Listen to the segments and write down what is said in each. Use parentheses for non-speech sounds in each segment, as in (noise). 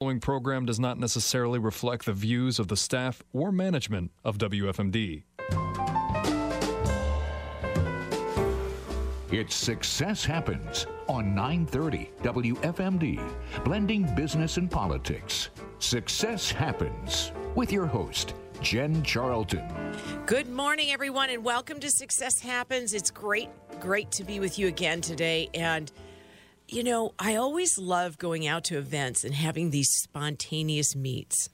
following program does not necessarily reflect the views of the staff or management of WFMD. It's Success Happens on 930 WFMD, blending business and politics. Success Happens with your host, Jen Charlton. Good morning, everyone, and welcome to Success Happens. It's great, great to be with you again today. And you know, I always love going out to events and having these spontaneous meets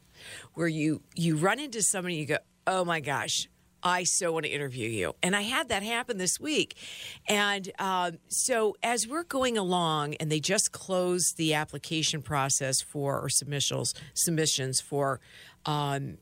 where you you run into somebody you go, "Oh my gosh, I so want to interview you. And I had that happen this week. And um, so as we're going along, and they just closed the application process for or submissions submissions for um,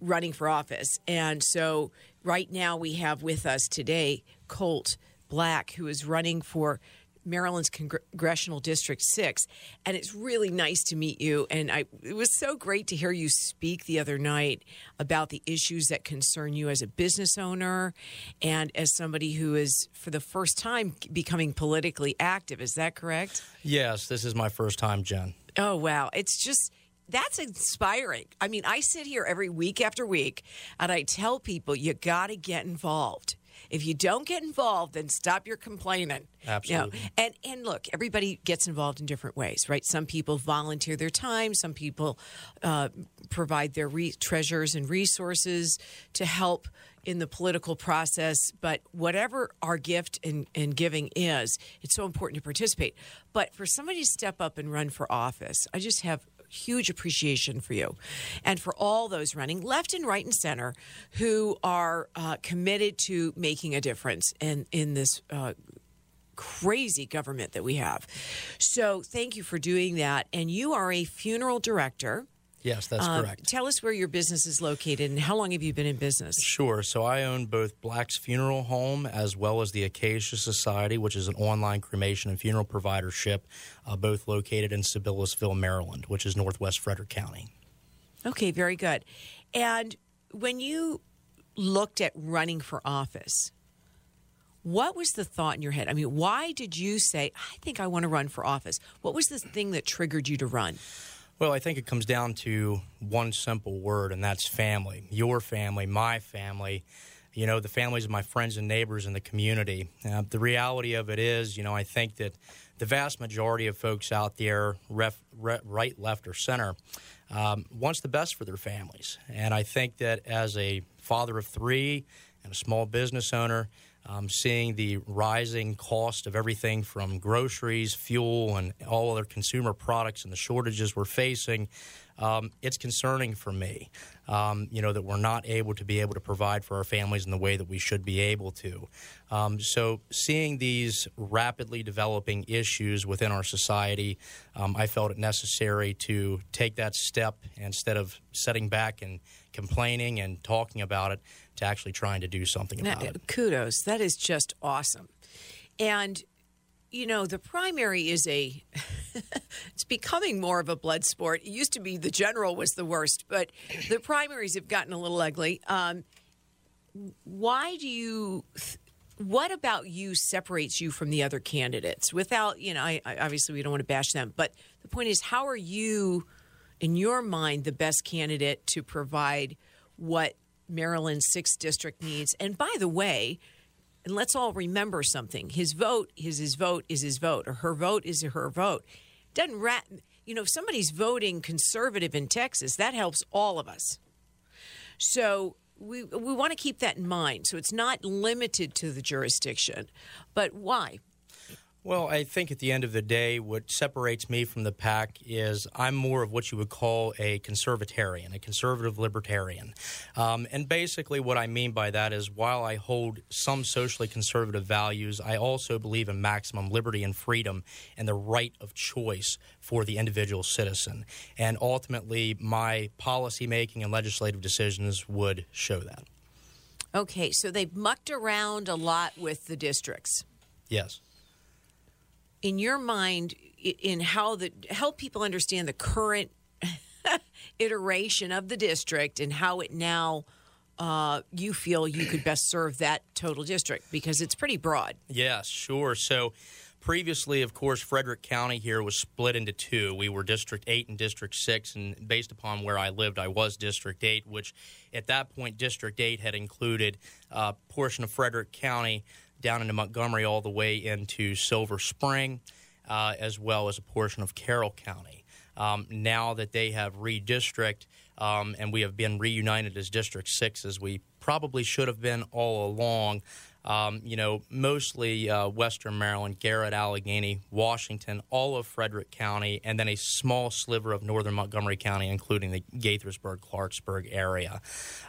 running for office. And so right now we have with us today Colt Black, who is running for Maryland's Congressional District 6. And it's really nice to meet you. And I, it was so great to hear you speak the other night about the issues that concern you as a business owner and as somebody who is, for the first time, becoming politically active. Is that correct? Yes, this is my first time, Jen. Oh, wow. It's just that's inspiring. I mean, I sit here every week after week and I tell people you got to get involved. If you don't get involved, then stop your complaining. Absolutely. You know? And and look, everybody gets involved in different ways, right? Some people volunteer their time. Some people uh, provide their re- treasures and resources to help in the political process. But whatever our gift and, and giving is, it's so important to participate. But for somebody to step up and run for office, I just have huge appreciation for you and for all those running left and right and center who are uh, committed to making a difference in, in this uh, crazy government that we have. So thank you for doing that. And you are a funeral director. Yes, that's uh, correct. Tell us where your business is located and how long have you been in business? Sure. So I own both Black's Funeral Home as well as the Acacia Society, which is an online cremation and funeral providership, uh, both located in Sabillasville, Maryland, which is northwest Frederick County. Okay, very good. And when you looked at running for office, what was the thought in your head? I mean, why did you say, I think I want to run for office? What was the thing that triggered you to run? Well, I think it comes down to one simple word, and that's family. Your family, my family, you know, the families of my friends and neighbors in the community. Uh, the reality of it is, you know, I think that the vast majority of folks out there, ref, re, right, left, or center, um, wants the best for their families. And I think that as a father of three and a small business owner, um, seeing the rising cost of everything from groceries, fuel, and all other consumer products and the shortages we're facing, um, it's concerning for me. Um, you know that we're not able to be able to provide for our families in the way that we should be able to. Um, so, seeing these rapidly developing issues within our society, um, I felt it necessary to take that step instead of setting back and complaining and talking about it to actually trying to do something about now, it. Kudos. That is just awesome. And you know, the primary is a (laughs) it's becoming more of a blood sport. It used to be the general was the worst, but the primaries have gotten a little ugly. Um, why do you what about you separates you from the other candidates without you know I, I, obviously we don't want to bash them but the point is how are you in your mind the best candidate to provide what Maryland's sixth district needs. And by the way, and let's all remember something: his vote is his vote is his vote, or her vote is her vote. Doesn't rat, you know, if somebody's voting conservative in Texas, that helps all of us. So we we want to keep that in mind. So it's not limited to the jurisdiction, but why? Well, I think at the end of the day, what separates me from the pack is I'm more of what you would call a conservatarian, a conservative libertarian. Um, and basically, what I mean by that is while I hold some socially conservative values, I also believe in maximum liberty and freedom and the right of choice for the individual citizen. And ultimately, my policymaking and legislative decisions would show that. Okay, so they've mucked around a lot with the districts. Yes in your mind in how the help people understand the current (laughs) iteration of the district and how it now uh, you feel you could best serve that total district because it's pretty broad. Yes, sure. So previously, of course, Frederick County here was split into two. We were District 8 and District 6, and based upon where I lived, I was District 8, which at that point, District 8 had included a portion of Frederick County down into Montgomery all the way into Silver Spring, uh, as well as a portion of Carroll County. Um, now that they have redistricted um, and we have been reunited as District 6 as we probably should have been all along, um, you know, mostly uh, Western Maryland, Garrett, Allegany, Washington, all of Frederick County, and then a small sliver of northern Montgomery County, including the Gaithersburg, Clarksburg area.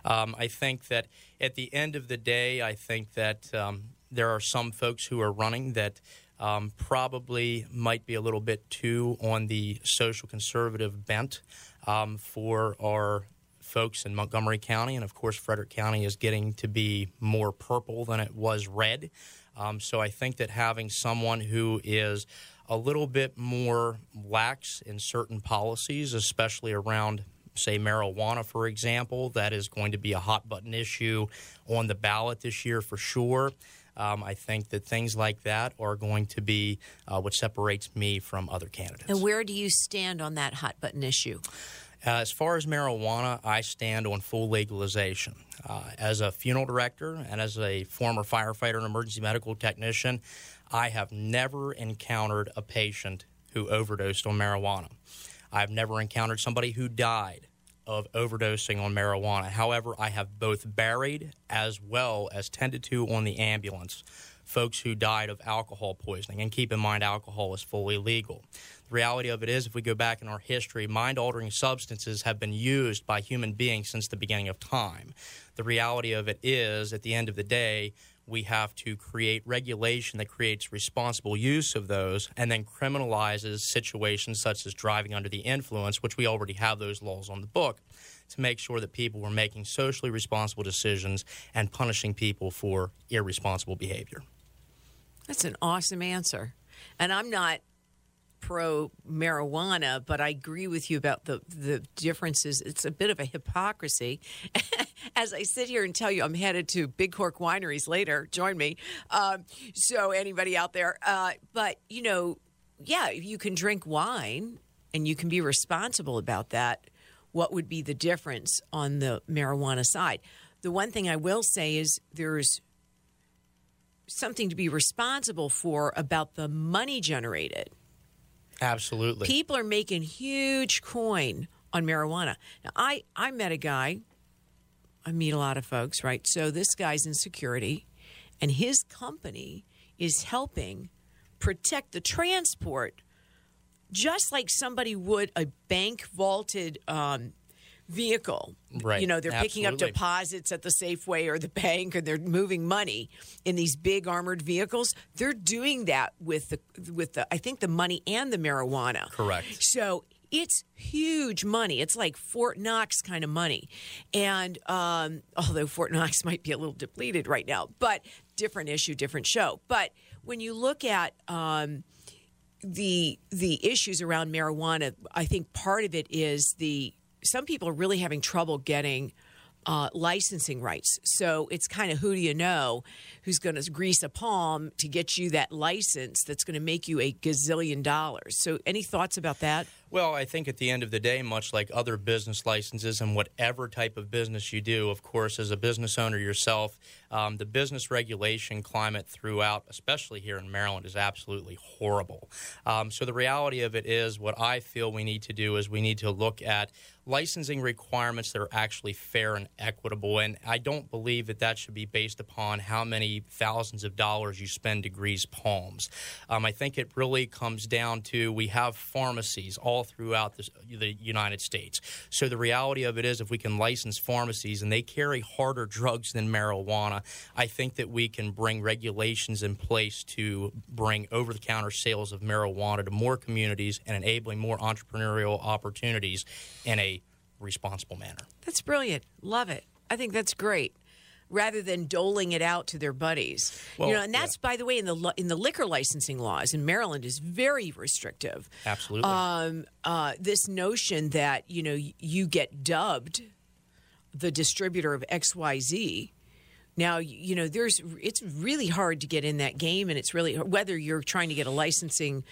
Um, I think that at the end of the day, I think that um, there are some folks who are running that. Um, probably might be a little bit too on the social conservative bent um, for our folks in Montgomery County, and of course, Frederick County is getting to be more purple than it was red. Um, so I think that having someone who is a little bit more lax in certain policies, especially around, say, marijuana, for example, that is going to be a hot button issue on the ballot this year for sure. Um, I think that things like that are going to be uh, what separates me from other candidates. And where do you stand on that hot button issue? Uh, as far as marijuana, I stand on full legalization. Uh, as a funeral director and as a former firefighter and emergency medical technician, I have never encountered a patient who overdosed on marijuana. I've never encountered somebody who died of overdosing on marijuana. However, I have both buried as well as tended to on the ambulance folks who died of alcohol poisoning. And keep in mind, alcohol is fully legal. The reality of it is, if we go back in our history, mind altering substances have been used by human beings since the beginning of time. The reality of it is, at the end of the day, we have to create regulation that creates responsible use of those and then criminalizes situations such as driving under the influence, which we already have those laws on the book, to make sure that people were making socially responsible decisions and punishing people for irresponsible behavior. That's an awesome answer. And I'm not pro marijuana, but I agree with you about the the differences. It's a bit of a hypocrisy. (laughs) As I sit here and tell you, I'm headed to Big Cork Wineries later. Join me. Um, so anybody out there, uh, but you know, yeah, you can drink wine and you can be responsible about that. What would be the difference on the marijuana side? The one thing I will say is there's something to be responsible for about the money generated. Absolutely. People are making huge coin on marijuana. Now, I, I met a guy, I meet a lot of folks, right? So this guy's in security, and his company is helping protect the transport just like somebody would a bank vaulted um, vehicle. Right. You know, they're picking up deposits at the Safeway or the bank, or they're moving money in these big armored vehicles. They're doing that with the with the I think the money and the marijuana. Correct. So it's huge money. It's like Fort Knox kind of money, and um, although Fort Knox (laughs) might be a little depleted right now, but different issue, different show. But when you look at um, the the issues around marijuana, I think part of it is the some people are really having trouble getting uh, licensing rights. So it's kind of who do you know who's going to grease a palm to get you that license that's going to make you a gazillion dollars. So any thoughts about that? Well, I think at the end of the day, much like other business licenses and whatever type of business you do, of course, as a business owner yourself, um, the business regulation climate throughout, especially here in Maryland, is absolutely horrible. Um, so the reality of it is, what I feel we need to do is we need to look at licensing requirements that are actually fair and equitable. And I don't believe that that should be based upon how many thousands of dollars you spend to grease palms. Um, I think it really comes down to we have pharmacies all throughout this, the United States. So the reality of it is, if we can license pharmacies and they carry harder drugs than marijuana, I think that we can bring regulations in place to bring over the counter sales of marijuana to more communities and enabling more entrepreneurial opportunities in a responsible manner. That's brilliant. Love it. I think that's great. Rather than doling it out to their buddies, Well, you know, and that's by the way in the in the liquor licensing laws in Maryland is very restrictive. Absolutely. Um, uh, this notion that you know you get dubbed the distributor of X Y Z Now, you know, there's it's really hard to get in that game, and it's really whether you're trying to get a licensing,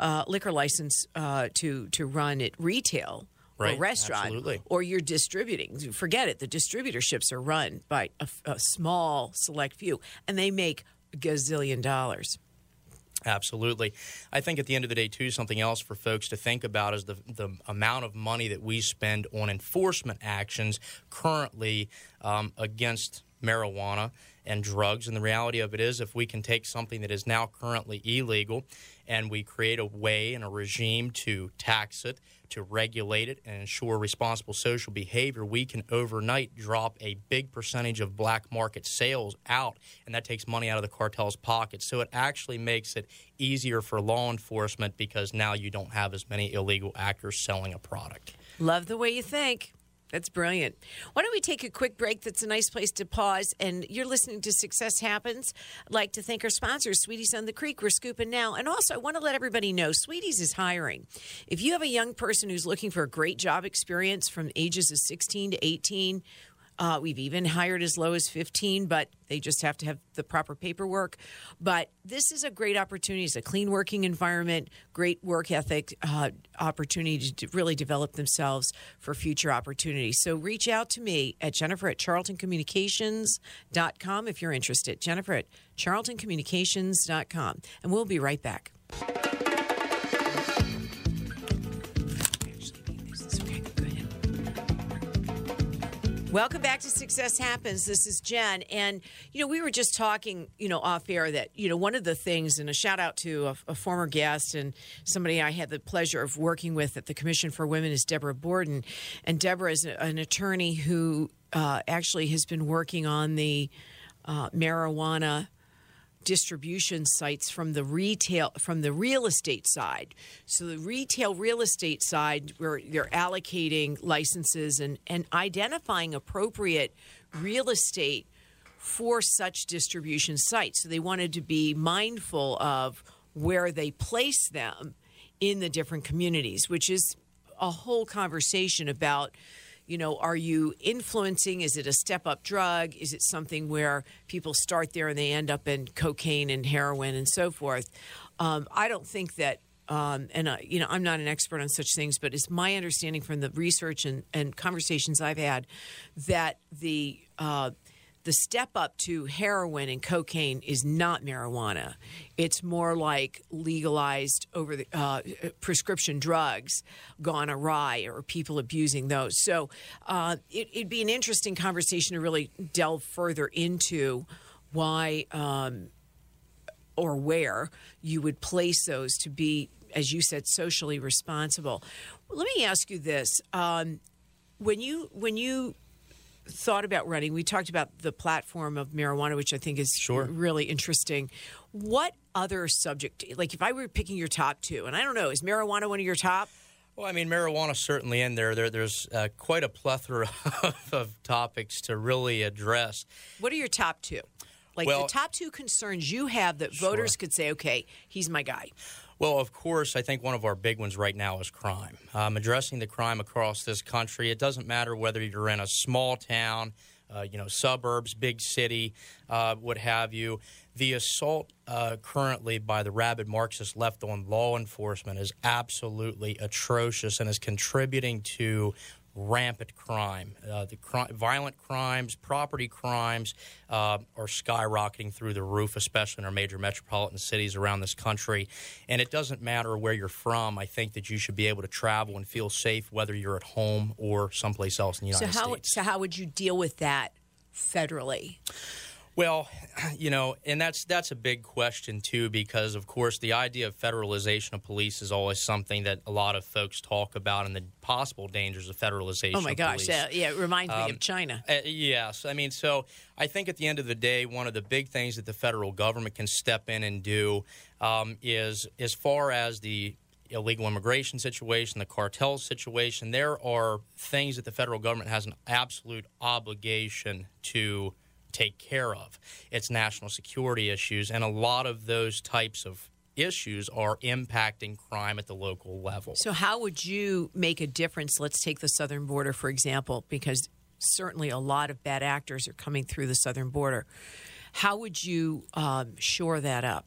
uh, liquor license uh, to to run at retail Right, or restaurant, absolutely. or you're distributing. Forget it. The distributorships are run by a, a small select few, and they make a gazillion dollars. Absolutely. I think at the end of the day, too, something else for folks to think about is the, the amount of money that we spend on enforcement actions currently um, against marijuana and drugs. And the reality of it is, if we can take something that is now currently illegal and we create a way and a regime to tax it, to regulate it, and ensure responsible social behavior, we can overnight drop a big percentage of black market sales out, and that takes money out of the cartel's pockets. So it actually makes it easier for law enforcement because now you don't have as many illegal actors selling a product. Love the way you think. That's brilliant. Why don't we take a quick break? That's a nice place to pause. And you're listening to Success Happens. I'd like to thank our sponsors, Sweeties on the Creek. We're scooping now. And also, I want to let everybody know Sweeties is hiring. If you have a young person who's looking for a great job experience from ages of 16 to 18, uh, we've even hired as low as 15, but they just have to have the proper paperwork. But this is a great opportunity. It's a clean working environment, great work ethic, uh, opportunity to really develop themselves for future opportunities. So reach out to me at Jennifer at charltoncommunications.com if you're interested. Jennifer at charltoncommunications.com. And we'll be right back. Welcome back to Success Happens. This is Jen. And, you know, we were just talking, you know, off air that, you know, one of the things, and a shout out to a, a former guest and somebody I had the pleasure of working with at the Commission for Women is Deborah Borden. And Deborah is an attorney who uh, actually has been working on the uh, marijuana distribution sites from the retail from the real estate side. So the retail real estate side where they're allocating licenses and, and identifying appropriate real estate for such distribution sites. So they wanted to be mindful of where they place them in the different communities, which is a whole conversation about you know, are you influencing? Is it a step up drug? Is it something where people start there and they end up in cocaine and heroin and so forth? Um, I don't think that. Um, and uh, you know, I'm not an expert on such things, but it's my understanding from the research and, and conversations I've had that the uh, the step up to heroin and cocaine is not marijuana. It's more like legalized over the uh, prescription drugs gone awry or people abusing those. So uh, it, would be an interesting conversation to really delve further into why um, or where you would place those to be, as you said, socially responsible. Let me ask you this: um, when you when you thought about running, we talked about the platform of marijuana, which I think is sure. really interesting. What other subject, like if I were picking your top two, and I don't know, is marijuana one of your top? Well, I mean, marijuana certainly in there. there there's uh, quite a plethora (laughs) of, of, topics to really address. What are your top two? Like well, the top two concerns you have that sure. voters could say, okay, he's my guy. Well, of course, I think one of our big ones right now is crime. Um, addressing the crime across this country. It doesn't matter whether you're in a small town, uh, you know, suburbs, big city, uh, what have you. The assault uh, currently by the rabid Marxist left on law enforcement is absolutely atrocious and is contributing to rampant crime. Uh, the cri- violent crimes, property crimes uh, are skyrocketing through the roof, especially in our major metropolitan cities around this country. And it doesn't matter where you're from. I think that you should be able to travel and feel safe, whether you're at home or someplace else in the United so how, States. So, how would you deal with that federally? Well, (sighs) you know, and that's that's a big question too, because of course the idea of federalization of police is always something that a lot of folks talk about, and the possible dangers of federalization. Oh my gosh, yeah, yeah, it reminds um, me of um, China. Uh, yes, I mean, so I think at the end of the day, one of the big things that the federal government can step in and do um, is, as far as the illegal immigration situation, the cartel situation, there are things that the federal government has an absolute obligation to take care of. It's national security issues, and a lot of those types of issues are impacting crime at the local level. So, how would you make a difference? Let's take the southern border, for example, because certainly a lot of bad actors are coming through the southern border. How would you um, shore that up?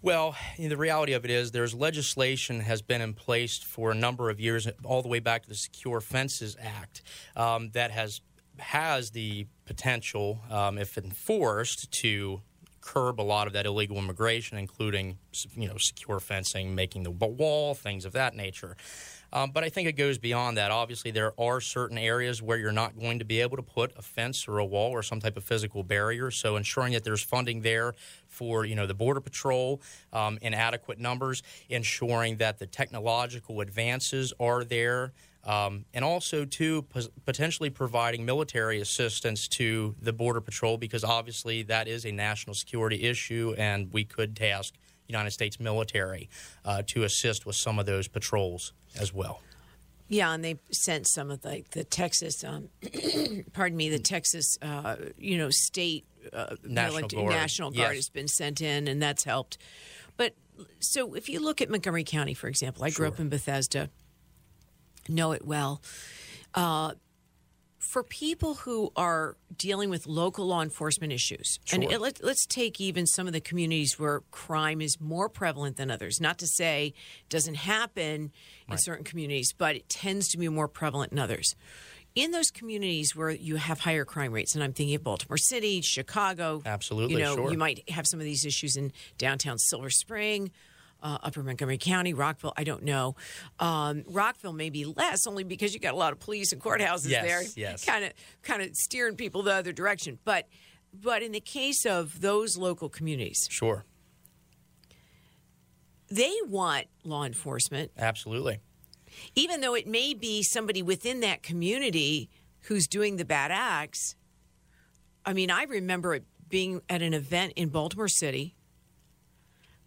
Well, you know, the reality of it is there's legislation has been in place for a number of years, all the way back to the Secure Fences Act, um, that has has the potential, um, if enforced, to curb a lot of that illegal immigration, including you know secure fencing, making the wall, things of that nature. Um, but I think it goes beyond that. Obviously, there are certain areas where you're not going to be able to put a fence or a wall or some type of physical barrier. So ensuring that there's funding there for you know the border patrol um, in adequate numbers, ensuring that the technological advances are there. Um, and also, too, potentially providing military assistance to the Border Patrol because obviously that is a national security issue, and we could task United States military uh, to assist with some of those patrols as well. Yeah, and they sent some of the, the Texas, um, (clears throat) pardon me, the Texas, uh, you know, state uh, National, military, Guard. National Guard yes. has been sent in, and that's helped. But so if you look at Montgomery County, for example, I grew up in Bethesda know it well. Uh, for people who are dealing with local law enforcement issues, sure. and it, let, us take even some of the communities where crime is more prevalent than others. Not to say it doesn't happen right. in certain communities, but it tends to be more prevalent in others. In those communities where you have higher crime rates, and I'm thinking of Baltimore City, Chicago, absolutely, you know, sure. you might have some of these issues in downtown Silver Spring, uh, Upper Montgomery County, Rockville. I don't know. Um, Rockville may be less, only because you got a lot of police and courthouses yes, there, yes. kind of kind of steering people the other direction. But but in the case of those local communities, sure, they want law enforcement. Absolutely. Even though it may be somebody within that community who's doing the bad acts. I mean, I remember being at an event in Baltimore City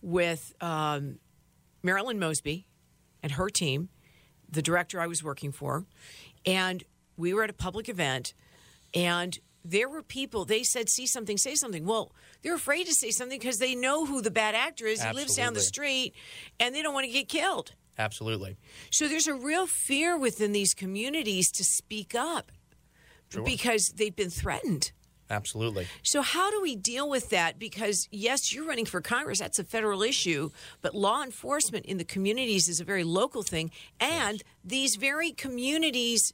with um, Marilyn Mosby and her team, the director I was working for, and we were at a public event, and there were people. They said, "See something, say something." Well, they're afraid to say something because they know who the bad actor is. Absolutely. He lives down the street, and they don't want to get killed. Absolutely. So there's a real fear within these communities to speak up sure. because they've been threatened. Absolutely. So, how do we deal with that? Because, yes, you're running for Congress, that's a federal issue, but law enforcement in the communities is a very local thing. And yes. these very communities,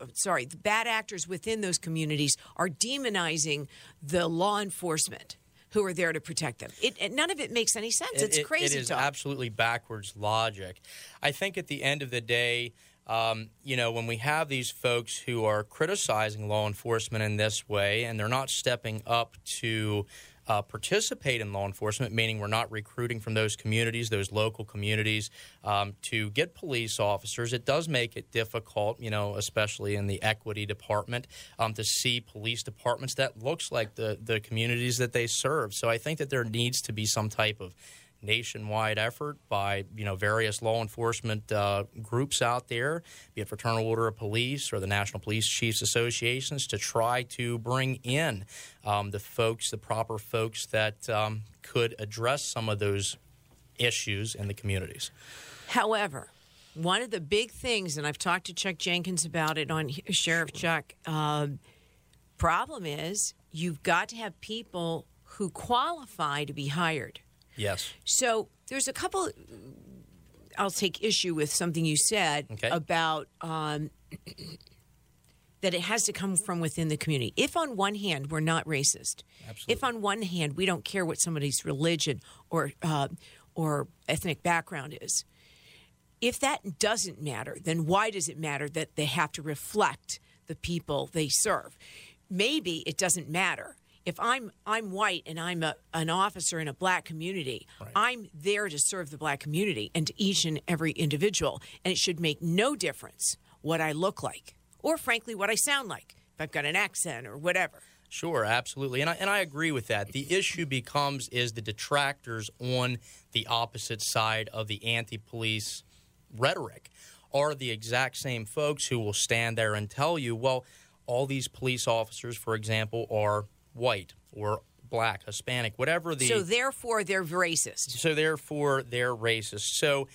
uh, sorry, the bad actors within those communities are demonizing the law enforcement who are there to protect them. It, none of it makes any sense. It, it's crazy It is talk. absolutely backwards logic. I think at the end of the day, um, you know, when we have these folks who are criticizing law enforcement in this way and they're not stepping up to uh, participate in law enforcement, meaning we're not recruiting from those communities, those local communities, um, to get police officers. It does make it difficult, you know, especially in the equity department, um, to see police departments that looks like the the communities that they serve. So I think that there needs to be some type of nationwide effort by you know various law enforcement uh, groups out there, be it Fraternal Order of Police or the National Police Chiefs Associations, to try to bring in um, the folks, the proper folks that um, could address some of those issues in the communities. However, one of the big things, and I've talked to Chuck Jenkins about it on Sheriff Chuck. Um, problem is, you've got to have people who qualify to be hired. Yes. So there's a couple. I'll take issue with something you said okay. about um, (clears throat) that it has to come from within the community. If on one hand we're not racist, Absolutely. if on one hand we don't care what somebody's religion or uh, or ethnic background is, if that doesn't matter, then why does it matter that they have to reflect the people they serve? Maybe it doesn't matter if I'm I'm white and I'm a, an officer in a black community, right. I'm there to serve the black community and to each and every individual, and it should make no difference what I look like or frankly what I sound like if I've got an accent or whatever. Sure, absolutely, and I, and I agree with that. The issue becomes is the detractors on the opposite side of the anti-police rhetoric are the exact same folks who will stand there and tell you, well, all these police officers, for example, are white or black, Hispanic, whatever the. So therefore, they're racist. So therefore, they're racist. So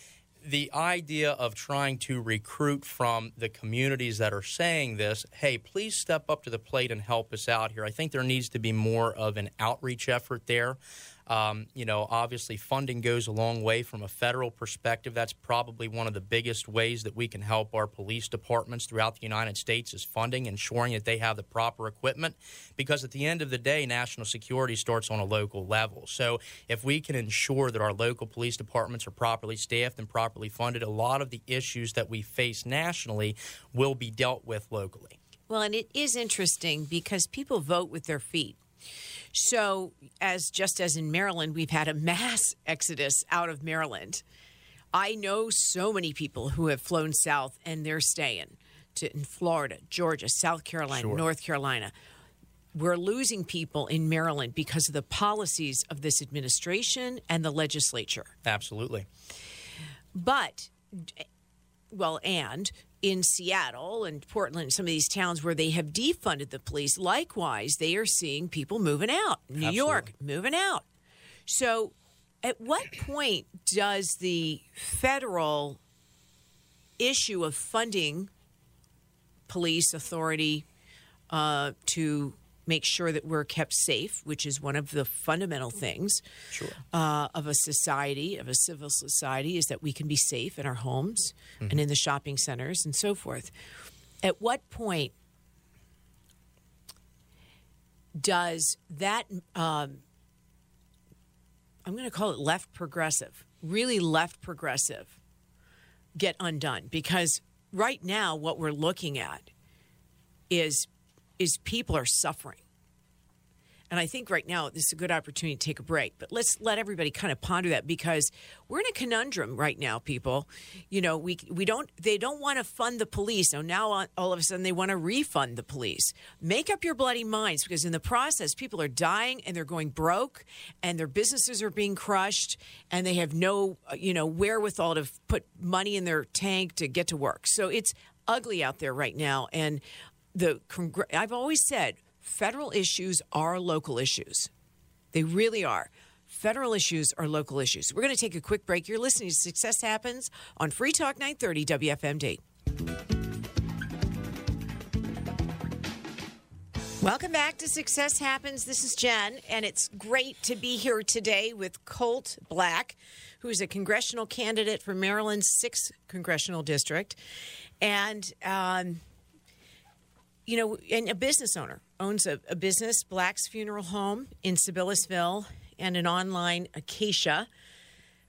the idea of trying to recruit from the communities that are saying this, hey, please step up to the plate and help us out here. I think there needs to be more of an outreach effort there. Um, you know, obviously, funding goes a long way from a federal perspective. That's probably one of the biggest ways that we can help our police departments throughout the United States is funding, ensuring that they have the proper equipment. Because at the end of the day, national security starts on a local level. So, if we can ensure that our local police departments are properly staffed and properly funded, a lot of the issues that we face nationally will be dealt with locally. Well, and it is interesting because people vote with their feet. So, as just as in Maryland, we've had a mass (laughs) exodus out of Maryland. I know so many people who have flown south and they're staying to in Florida, Georgia, South Carolina, Sure. North Carolina. We're losing people in Maryland because of the policies of this administration and the legislature. Absolutely. But, well, and in Seattle and Portland, some of these towns where they have defunded the police, likewise, they are seeing people moving out. New York moving out. So, at what point does the federal issue of funding police authority uh, to make sure that we're kept safe, which is one of the fundamental things uh, of a society, of a civil society, is that we can be safe in our homes and in the shopping centers and so forth. At what point does that, um, I'm going to call it left progressive, really left progressive, get undone? Because right now, what we're looking at is is people are suffering. And I think right now this is a good opportunity to take a break. But let's let everybody kind of ponder that because we're in a conundrum right now, people. You know, we we don't they don't want to fund the police. So now all- of a sudden they want to refund the police. Make up your bloody minds because in the process people are dying and they're going broke and their businesses are being crushed and they have no you know wherewithal to put money in their tank to get to work. So it's ugly out there right now and the I've always said federal issues are local issues. They really are. Federal issues are local issues. We're going to take a quick break. You're listening to Success Happens on Free Talk 930 WFMD. Welcome back to Success Happens. This is Jen, and it's great to be here today with Colt Black, who is a congressional candidate for Maryland's 6th congressional district. And um, you know, and a business owner owns a, a business, Black's Funeral Home in Sabillasville, and an online Acacia.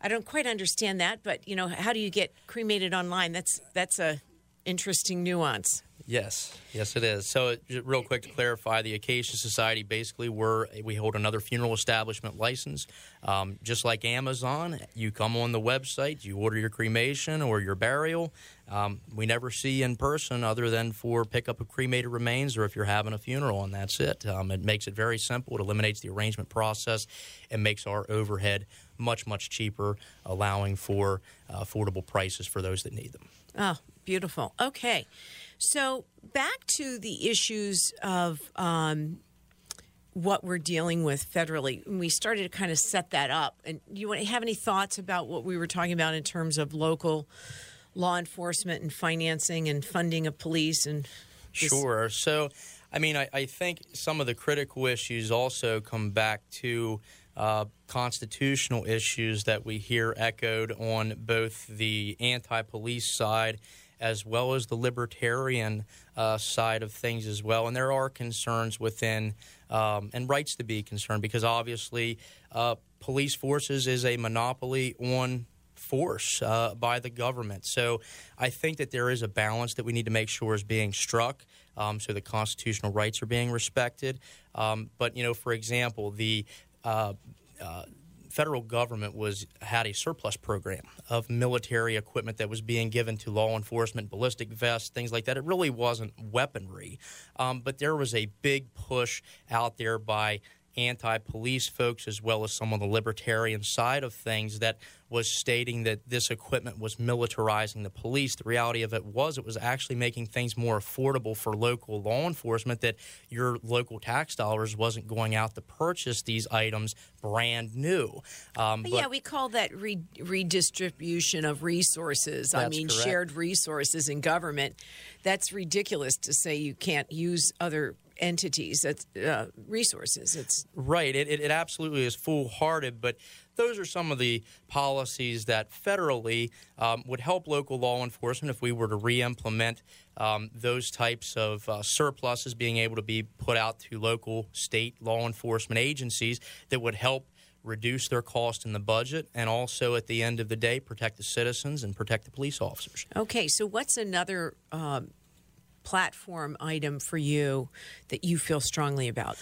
I don't quite understand that, but you know, how do you get cremated online? That's that's a interesting nuance. Yes, yes, it is. So, real quick to clarify, the Acacia Society basically we're we hold another funeral establishment license, um, just like Amazon. You come on the website, you order your cremation or your burial. Um, we never see in person other than for pickup of cremated remains or if you're having a funeral, and that's it. Um, it makes it very simple. It eliminates the arrangement process and makes our overhead much much cheaper, allowing for uh, affordable prices for those that need them. Oh, beautiful. Okay. So back to the issues of um, what we're dealing with federally. We started to kind of set that up. And do you want to have any thoughts about what we were talking about in terms of local law enforcement and financing and funding of police and this- Sure. So, I mean, I, I think some of the critical issues also come back to uh, constitutional issues that we hear echoed on both the anti police side as well as the libertarian uh, side of things as well. And there are concerns within um, and rights to be concerned because obviously uh, police forces is a monopoly on force uh, by the government. So I think that there is a balance that we need to make sure is being struck um, so the constitutional rights are being respected. Um, but, you know, for example, the uh, uh, federal government was had a surplus program of military equipment that was being given to law enforcement, ballistic vests, things like that. It really wasn't weaponry, um, but there was a big push out there by anti police folks as well as some of the libertarian side of things that was stating that this equipment was militarizing the police. The reality of it was it was actually making things more affordable for local law enforcement that your local tax dollars wasn't going out to purchase these items brand new. Um, but, yeah, we call that re- redistribution of resources. I mean, correct. shared resources in government. That's ridiculous to say you can't use other entities, uh, resources. It's right. It, it, it absolutely is foolhardy, but those are some of the policies that federally um, would help local law enforcement if we were to re-implement um, those types of uh, surpluses being able to be put out to local state law enforcement agencies that would help reduce their cost in the budget and also at the end of the day protect the citizens and protect the police officers okay so what's another um, platform item for you that you feel strongly about?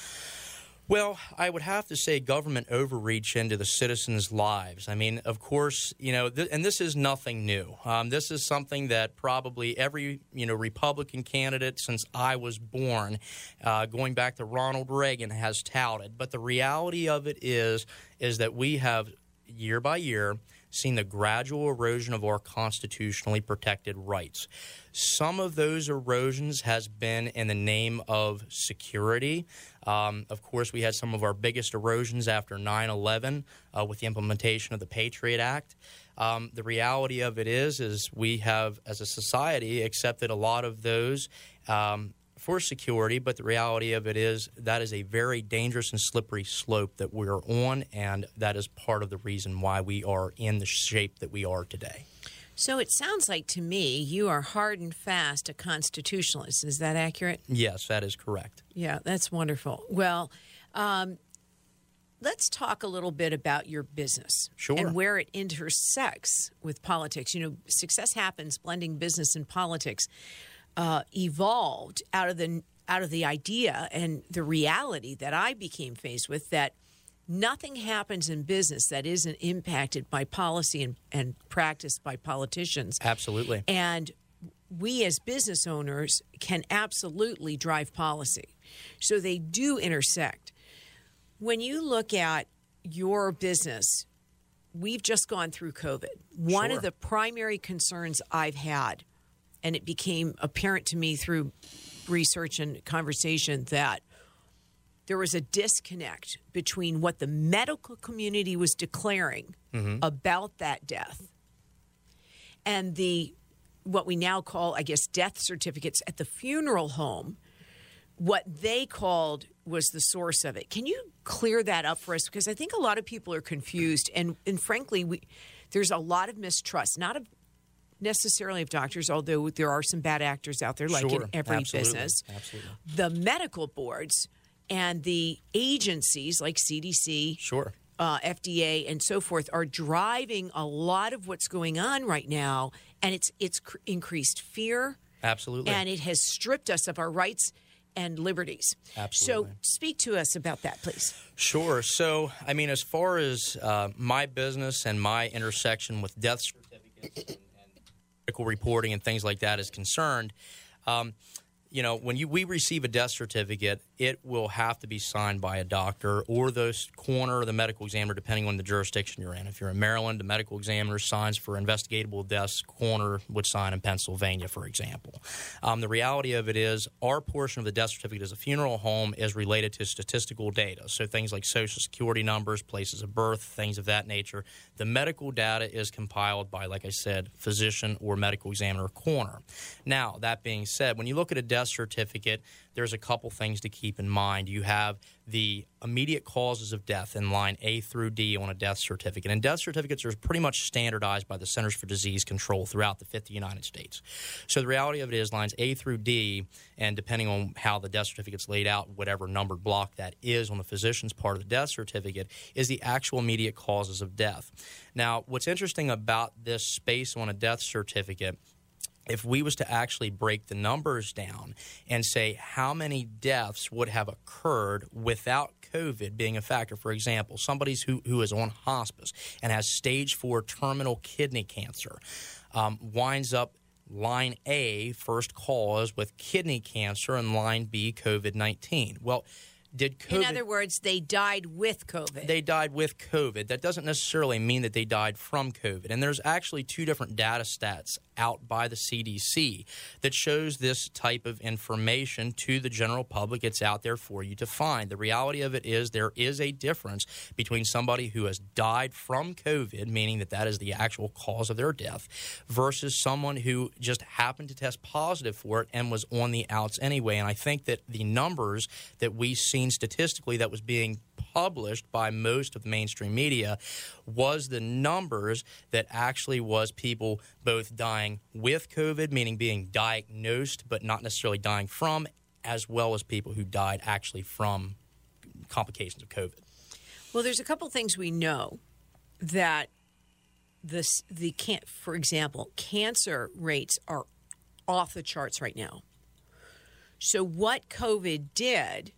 Well, I would have to say government overreach into the citizens' lives. I mean, of course, you know, th- and this is nothing new. Um, this is something that probably every you know Republican candidate since I was born, uh, going back to Ronald Reagan, has touted. But the reality of it is, is that we have year by year seen the gradual erosion of our constitutionally protected rights. Some of those erosions has been in the name of security. Um, of course, we had some of our biggest erosions after 9 11 uh, with the implementation of the Patriot Act. Um, the reality of it is, is we have, as a society, accepted a lot of those um, for security, but the reality of it is that is a very dangerous and slippery slope that we're on, and that is part of the reason why we are in the shape that we are today. So it sounds like to me you are hard and fast a constitutionalist. Is that accurate? Yes, that is correct. Yeah, that's wonderful. Well, um, let's talk a little bit about your business sure. and where it intersects with politics. You know, success happens blending business and politics uh, evolved out of the out of the idea and the reality that I became faced with that nothing happens in business that isn't impacted by policy and, and practiced by politicians. Absolutely. And we as business owners can absolutely drive policy. So they do intersect. When you look at your business, we've just gone through COVID. One sure. of the primary concerns I've had and it became apparent to me through research and conversation that there was a disconnect between what the medical community was declaring mm-hmm. about that death and the what we now call i guess death certificates at the funeral home. What they called was the source of it. Can you clear that up for us? Because i think a lot of people are confused. And and frankly we there's a lot of mistrust not of necessarily of doctors, although there are some bad actors out there, like sure. in every Absolutely. business. Absolutely. The medical boards and the agencies like CDC, sure. Uh, FDA, and so forth are driving a lot of what's going on right now, and it's it's cr- increased fear. Absolutely. And it has stripped us of our rights and liberties. Absolutely. So, speak to us about that, please. Sure. So, I mean, as far as uh, my business and my intersection with death certificates reporting and things like that is concerned, um, you know, when you we receive a death certificate, it will have to be signed by a doctor or the coroner or the medical examiner, depending on the jurisdiction you're in. If you're in Maryland, the medical examiner signs for investigatable deaths. Coroner would sign in Pennsylvania, for example. Um, the reality of it is, our portion of the death certificate as a funeral home is related to statistical data, so things like social security numbers, places of birth, things of that nature. The medical data is compiled by, like I said, physician or medical examiner or coroner. Now, that being said, when you look at a death certificate, there's a couple things to keep in mind. You have the immediate causes of death in line A through D on a death certificate. And death certificates are pretty much standardized by the Centers for Disease Control throughout the 50 United States. So the reality of it is lines A through D, and depending on how the death certificate's laid out, whatever numbered block that is on the physician's part of the death certificate, is the actual immediate causes of death. Now, what's interesting about this space on a death certificate if we was to actually break the numbers down and say how many deaths would have occurred without COVID being a factor, for example, somebody who, who is on hospice and has stage four terminal kidney cancer um, winds up line A, first cause, with kidney cancer, and line B, COVID 19. Well, did COVID? In other words, they died with COVID. they died with COVID. That doesn't necessarily mean that they died from COVID. And there's actually two different data stats out by the CDC that shows this type of information to the general public. It's out there for you to find. The reality of it is there is a difference between somebody who has died from COVID, meaning that that is the actual cause of their death, versus someone who just happened to test positive for it and was on the outs anyway. And I think that the numbers that we seen statistically that was being published by most of the mainstream media was the numbers that actually was people both dying with COVID, meaning being diagnosed but not necessarily dying from, as well as people who died actually from complications of COVID. Well, there's a couple things we know that this the can't, for example, cancer rates are off the charts right now. So what COVID did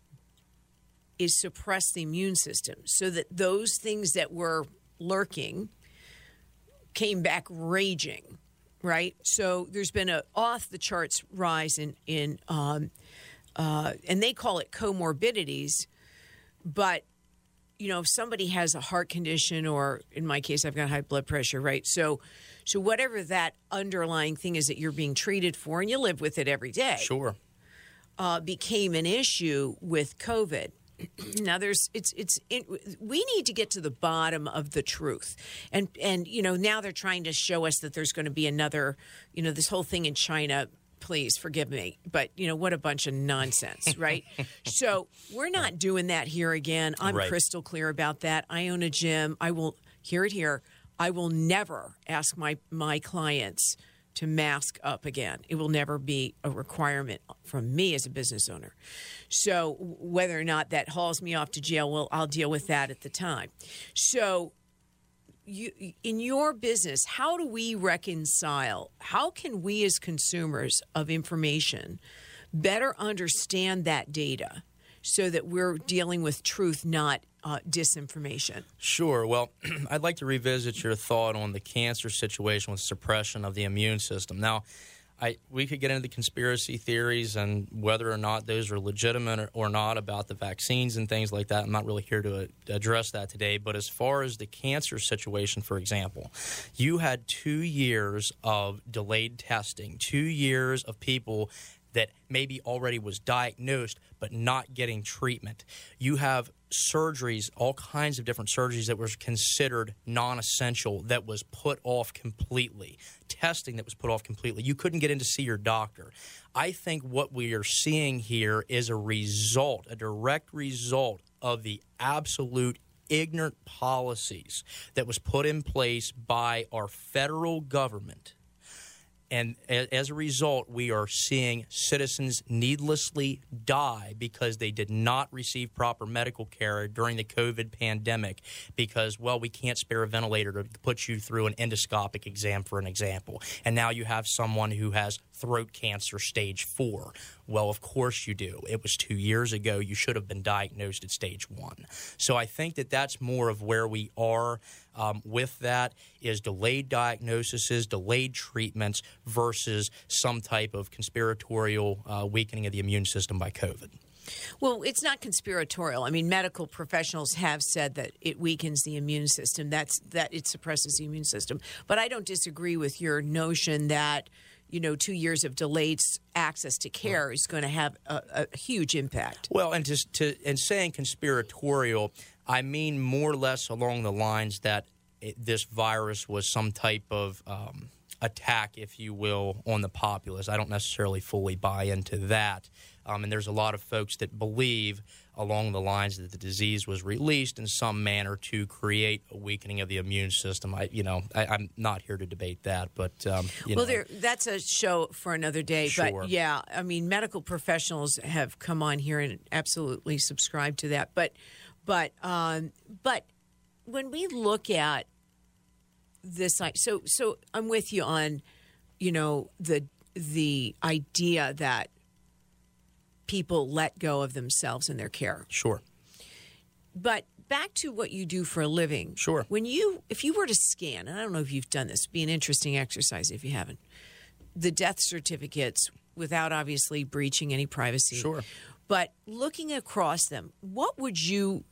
is suppress the immune system so that those things that were lurking came back raging, right? So there's been a off the charts rise in in um, uh, and they call it comorbidities, but you know if somebody has a heart condition or in my case I've got high blood pressure, right? So so whatever that underlying thing is that you're being treated for and you live with it every day Sure. uh, became an issue with COVID. Now there's it's it's it, we need to get to the bottom of the truth. And and you know now they're trying to show us that there's going to be another you know this whole thing in China please forgive me but you know what a bunch of nonsense (laughs) right? So we're not doing that here again. I'm Right. crystal clear about that. I own a gym. I will hear it here. I will never ask my my clients to mask up again. It will never be a requirement from me as a business owner. So whether or not that hauls me off to jail, well, I'll deal with that at the time. So you in your business, how do we reconcile? How can we as consumers of information better understand that data so that we're dealing with truth, not uh, disinformation? Sure. Well, (clears throat) I'd like to revisit your thought on the cancer situation with suppression of the immune system. Now, I, we could get into the conspiracy theories and whether or not those are legitimate or, not about the vaccines and things like that. I'm not really here to uh, address that today. But as far as the cancer situation, for example, you had two years of delayed testing, two years of people that maybe already was diagnosed but not getting treatment. You have surgeries, all kinds of different surgeries that were considered non essential that was put off completely, testing that was put off completely. You couldn't get in to see your doctor. I think what we are seeing here is a result, a direct result of the absolute ignorant policies that was put in place by our federal government and as a result, we are seeing citizens needlessly die because they did not receive proper medical care during the COVID pandemic. Because, well, we can't spare a ventilator to put you through an endoscopic exam, for an example. And now you have someone who has throat cancer stage four. Well, of course you do. It was two years ago. You should have been diagnosed at stage one. So I think that that's more of where we are um, with that is delayed diagnoses, delayed treatments versus some type of conspiratorial uh, weakening of the immune system by COVID. Well, it's not conspiratorial. I mean, medical professionals have said that it weakens the immune system. That's that it suppresses the immune system. But I don't disagree with your notion that you know two years of delayed access to care is going to have a, a huge impact. Well, and just to and saying conspiratorial, I mean more or less along the lines that it, this virus was some type of um, attack, if you will, on the populace. I don't necessarily fully buy into that, um, and there's a lot of folks that believe along the lines that the disease was released in some manner to create a weakening of the immune system. I, you know, I, I'm not here to debate that, but um, you well, there, that's a show for another day. Sure. But yeah, I mean, medical professionals have come on here and absolutely subscribe to that. But, but, um, but when we look at this, like, so, so I'm with you on, you know, the the idea that people let go of themselves and their care. Sure. But back to what you do for a living. Sure. When you, if you were to scan, and I don't know if you've done this, be an interesting exercise if you haven't, the death certificates without obviously breaching any privacy. Sure. But looking across them, what would you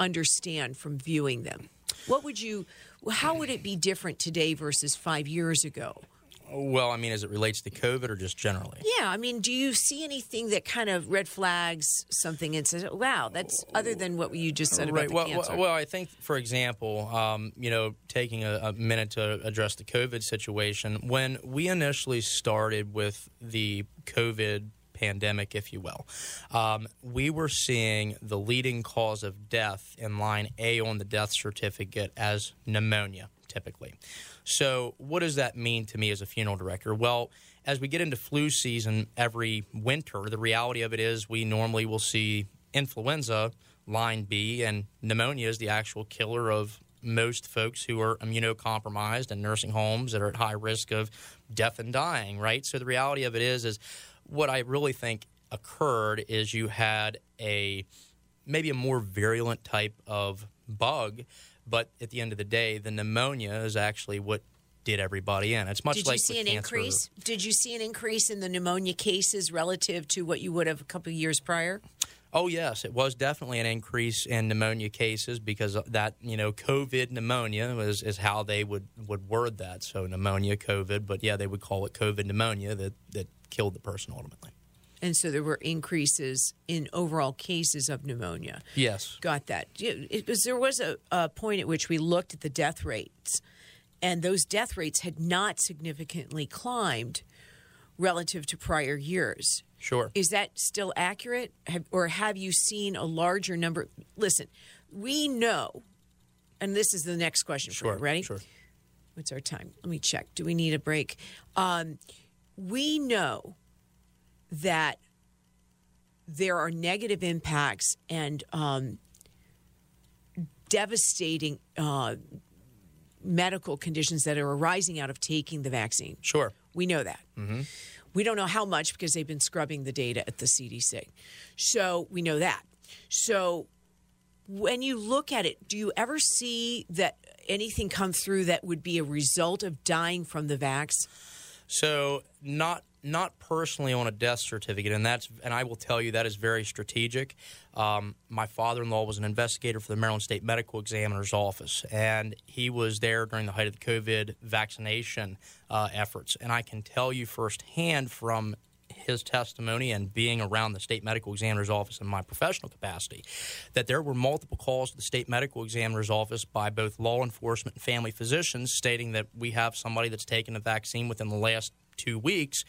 understand from viewing them? What would you, how would it be different today versus five years ago? Well, I mean, as it relates to COVID or just generally? Yeah, I mean, do you see anything that kind of red flags something and says, "Wow, that's other than what you just said right. about the well, cancer"? Well, well, I think, for example, um, you know, taking a, a, minute to address the COVID situation, when we initially started with the COVID pandemic, if you will, um, we were seeing the leading cause of death in line A on the death certificate as pneumonia, typically. So, what does that mean to me as a funeral director? Well, as we get into flu season every winter, the reality of it is we normally will see influenza, line B, and pneumonia is the actual killer of most folks who are immunocompromised and nursing homes that are at high risk of death and dying, right? So the reality of it is is what I really think occurred is you had a maybe a more virulent type of bug but at the end of the day, the pneumonia is actually what did everybody in. It's much Did like you see an cancer. increase? Did you see an increase in the pneumonia cases relative to what you would have a couple of years prior? Oh yes, it was definitely an increase in pneumonia cases because that you know COVID pneumonia was is how they would would word that. So pneumonia, COVID, but yeah, they would call it COVID pneumonia that that killed the person ultimately. And so there were increases in overall cases of pneumonia. Yes, Got that. Because there was a, a point at which we looked at the death rates, and those death rates had not significantly climbed relative to prior years. Sure. Is that still accurate? Have, or have you seen a larger number? Listen, we know, and this is the next question for Sure. you. Ready? Sure. What's our time? Let me check. Do we need a break? Um, we know that there are negative impacts and um, devastating uh, medical conditions that are arising out of taking the vaccine. Sure. We know that. We don't know how much because they've been scrubbing the data at the CDC. So we know that. So when you look at it, do you ever see that anything come through that would be a result of dying from the vax? So not not personally on a death certificate, and that's and I will tell you that is very strategic. Um, my father-in-law was an investigator for the Maryland State Medical Examiner's Office, and he was there during the height of the COVID vaccination uh, efforts. And I can tell you firsthand from his testimony and being around the state medical examiner's office in my professional capacity that there were multiple calls to the state medical examiner's office by both law enforcement and family physicians stating that we have somebody that's taken a vaccine within the last two weeks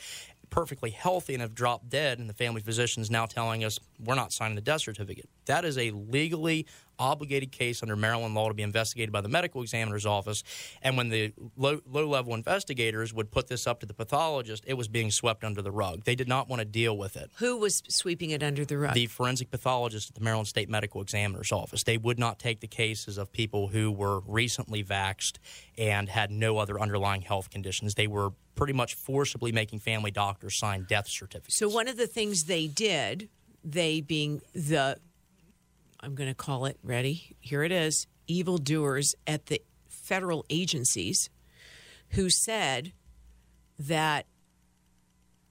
perfectly healthy and have dropped dead and the family physician is now telling us we're not signing the death certificate. That is a legally obligated case under Maryland law to be investigated by the medical examiner's office. And when the low, low level investigators would put this up to the pathologist, it was being swept under the rug. They did not want to deal with it. Who was sweeping it under the rug? The forensic pathologist at the Maryland State Medical Examiner's Office. They would not take the cases of people who were recently vaxxed and had no other underlying health conditions. They were pretty much forcibly making family doctors sign death certificates. so one of the things they did, they being the, I'm going to call it, ready? Here it is, evildoers at the federal agencies who said that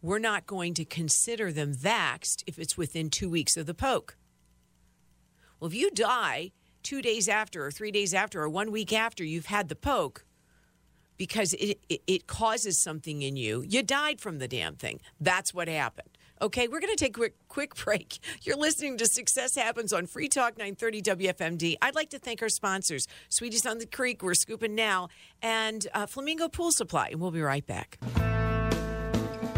we're not going to consider them vaxxed if it's within two weeks of the poke. Well, if you die two days after, or three days after, or one week after you've had the poke, because it, it, it causes something in you, you died from the damn thing. That's what happened. Okay, we're going to take a quick, quick break. You're listening to Success Happens on Free Talk 930 WFMD. I'd like to thank our sponsors, Sweeties on the Creek, we're scooping now, and uh, Flamingo Pool Supply. And we'll be right back.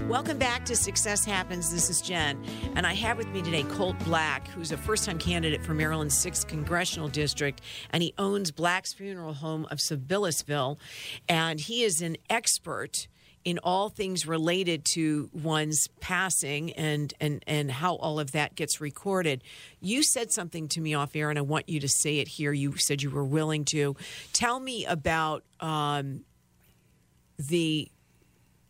Welcome back to Success Happens. This is Jen, and I have with me today Colt Black, who's a first time candidate for Maryland's 6th Congressional District, and he owns Black's Funeral Home of Sabillasville. And he is an expert in all things related to one's passing and, and, and how all of that gets recorded. You said something to me off air, and I want you to say it here. You said you were willing to. Tell me about um, the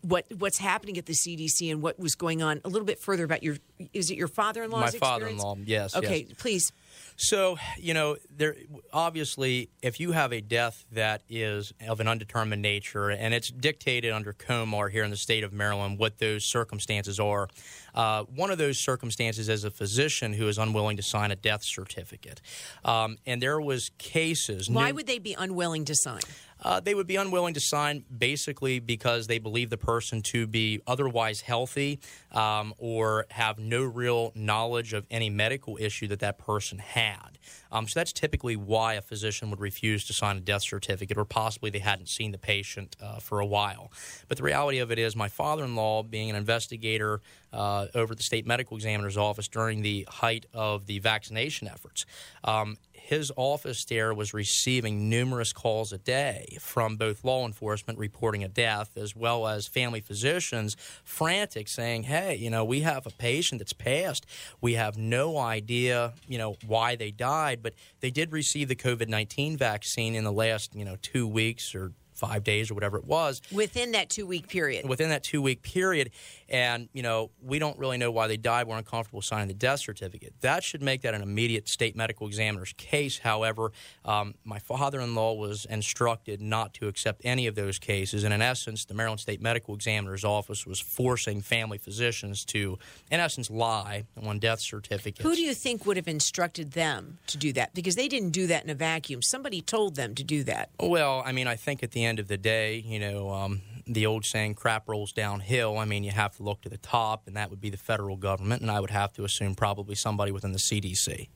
what what's happening at the CDC and what was going on a little bit further about your is it your father-in-law's My experience? father-in-law, yes, Okay, yes. please. So, you know, there obviously, if you have a death that is of an undetermined nature and it's dictated under COMAR here in the state of Maryland what those circumstances are, uh, one of those circumstances is a physician who is unwilling to sign a death certificate. Um, and there was cases. Why would they be unwilling to sign? Uh, they would be unwilling to sign basically because they believe the person to be otherwise healthy um, or have no real knowledge of any medical issue that that person had. Um, so that's typically why a physician would refuse to sign a death certificate, or possibly they hadn't seen the patient uh, for a while. But the reality of it is, my father in law, being an investigator uh, over at the state medical examiner's office during the height of the vaccination efforts, um, his office there was receiving numerous calls a day from both law enforcement reporting a death as well as family physicians frantic saying, hey, you know, we have a patient that's passed. We have no idea, you know, why they died, but they did receive the COVID 19 vaccine in the last, you know, two weeks or five days or whatever it was. Within that two week period. Within that two week period. And, you know, we don't really know why they died. We're uncomfortable signing the death certificate. That should make that an immediate state medical examiner's case. However, um, my father in law was instructed not to accept any of those cases. And in essence, the Maryland State Medical Examiner's Office was forcing family physicians to, in essence, lie on death certificates. Who do you think would have instructed them to do that? Because they didn't do that in a vacuum. Somebody told them to do that. Well, I mean, I think at the end of the day, you know, um, the old saying, crap rolls downhill. I mean, you have to look to the top, and that would be the federal government, and I would have to assume probably somebody within the CDC.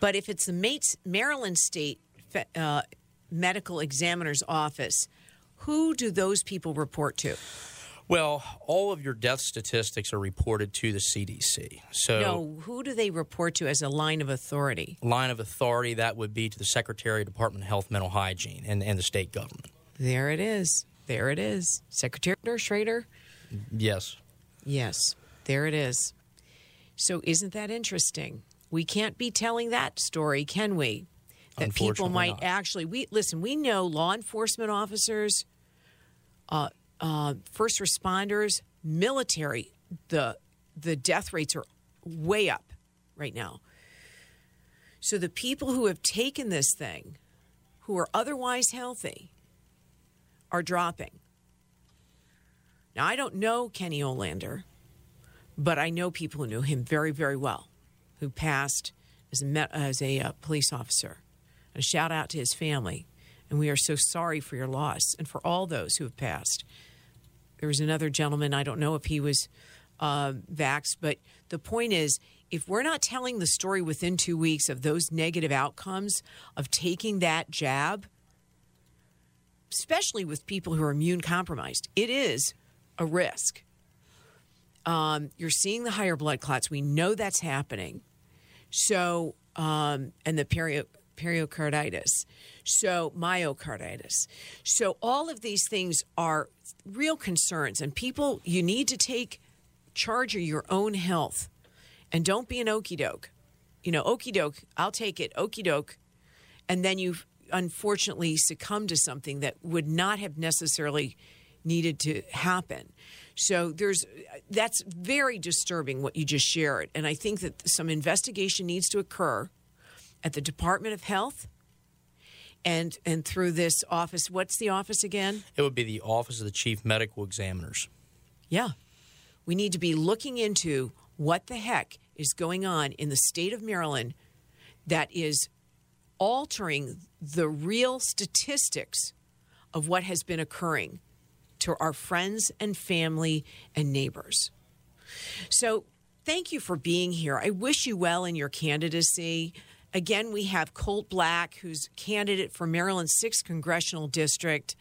But if it's the Maryland State uh, Medical Examiner's Office, who do those people report to? Well, all of your death statistics are reported to the CDC. So, no, who do they report to as a line of authority? Line of authority that would be to the Secretary of Department of Health, Mental Hygiene, and, and the state government. There it is. There it is. Secretary Schrader? Yes. Yes, there it is. So, isn't that interesting? We can't be telling that story, can we? That people might not. actually. We listen. We know law enforcement officers, uh, uh, first responders, military. The the death rates are way up right now. So the people who have taken this thing, who are otherwise healthy, are dropping. Now, I don't know Kenny Olander, but I know people who knew him very, very well, who passed as a, as a uh, police officer. A shout out to his family. And we are so sorry for your loss and for all those who have passed. There was another gentleman, I don't know if he was uh, vaxxed, but the point is, if we're not telling the story within two weeks of those negative outcomes of taking that jab, especially with people who are immune compromised. It is a risk. Um, you're seeing the higher blood clots. We know that's happening. So, um, and the pericarditis. So, myocarditis. So, all of these things are real concerns. And people, you need to take charge of your own health and don't be an okey doke. You know, okey doke, I'll take it, okey doke. And then you unfortunately succumb to something that would not have necessarily needed to happen. So there's that's very disturbing what you just shared, and I think that some investigation needs to occur at the Department of Health and and through this office. What's the office again? It would be the Office of the Chief Medical Examiners. Yeah, we need to be looking into what the heck is going on in the state of Maryland that is altering the real statistics of what has been occurring to our friends and family and neighbors. So, thank you for being here. I wish you well in your candidacy. Again, we have Colt Black, who's candidate for Maryland's 6th Congressional District.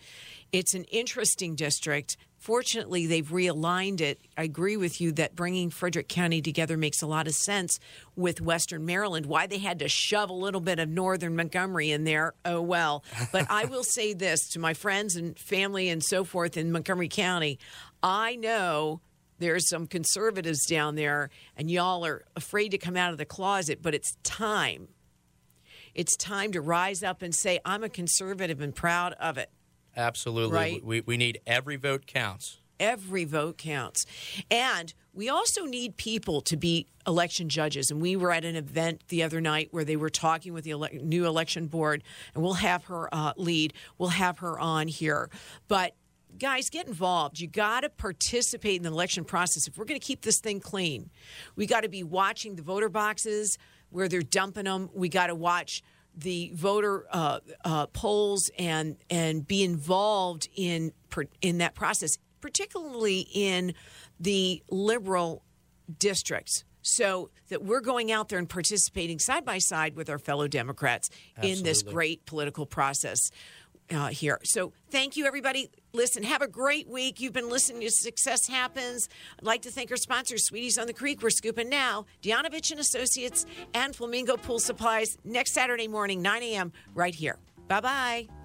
It's an interesting district. Fortunately, they've realigned it. I agree with you that bringing Frederick County together makes a lot of sense with Western Maryland. Why they had to shove a little bit of Northern Montgomery in there, oh well. But I will (laughs) say this to my friends and family and so forth in Montgomery County I know there's some conservatives down there, and y'all are afraid to come out of the closet, but it's time. It's time to rise up and say, I'm a conservative and proud of it. Absolutely. Right. We, we need every vote counts. Every vote counts. And we also need people to be election judges. And we were at an event the other night where they were talking with the ele- new election board, and we'll have her uh, lead. We'll have her on here. But guys, get involved. You got to participate in the election process. If we're going to keep this thing clean, we got to be watching the voter boxes where they're dumping them. We got to watch the voter uh, uh, polls and and be involved in in that process, particularly in the liberal districts. So that we're going out there and participating side by side with our fellow Democrats Absolutely. in this great political process uh, here. So thank you, everybody. Listen, have a great week. You've been listening to Success Happens. I'd like to thank our sponsors, Sweeties on the Creek. We're scooping now. Dianovich and Associates and Flamingo Pool Supplies next Saturday morning, 9 a.m. right here. Bye bye.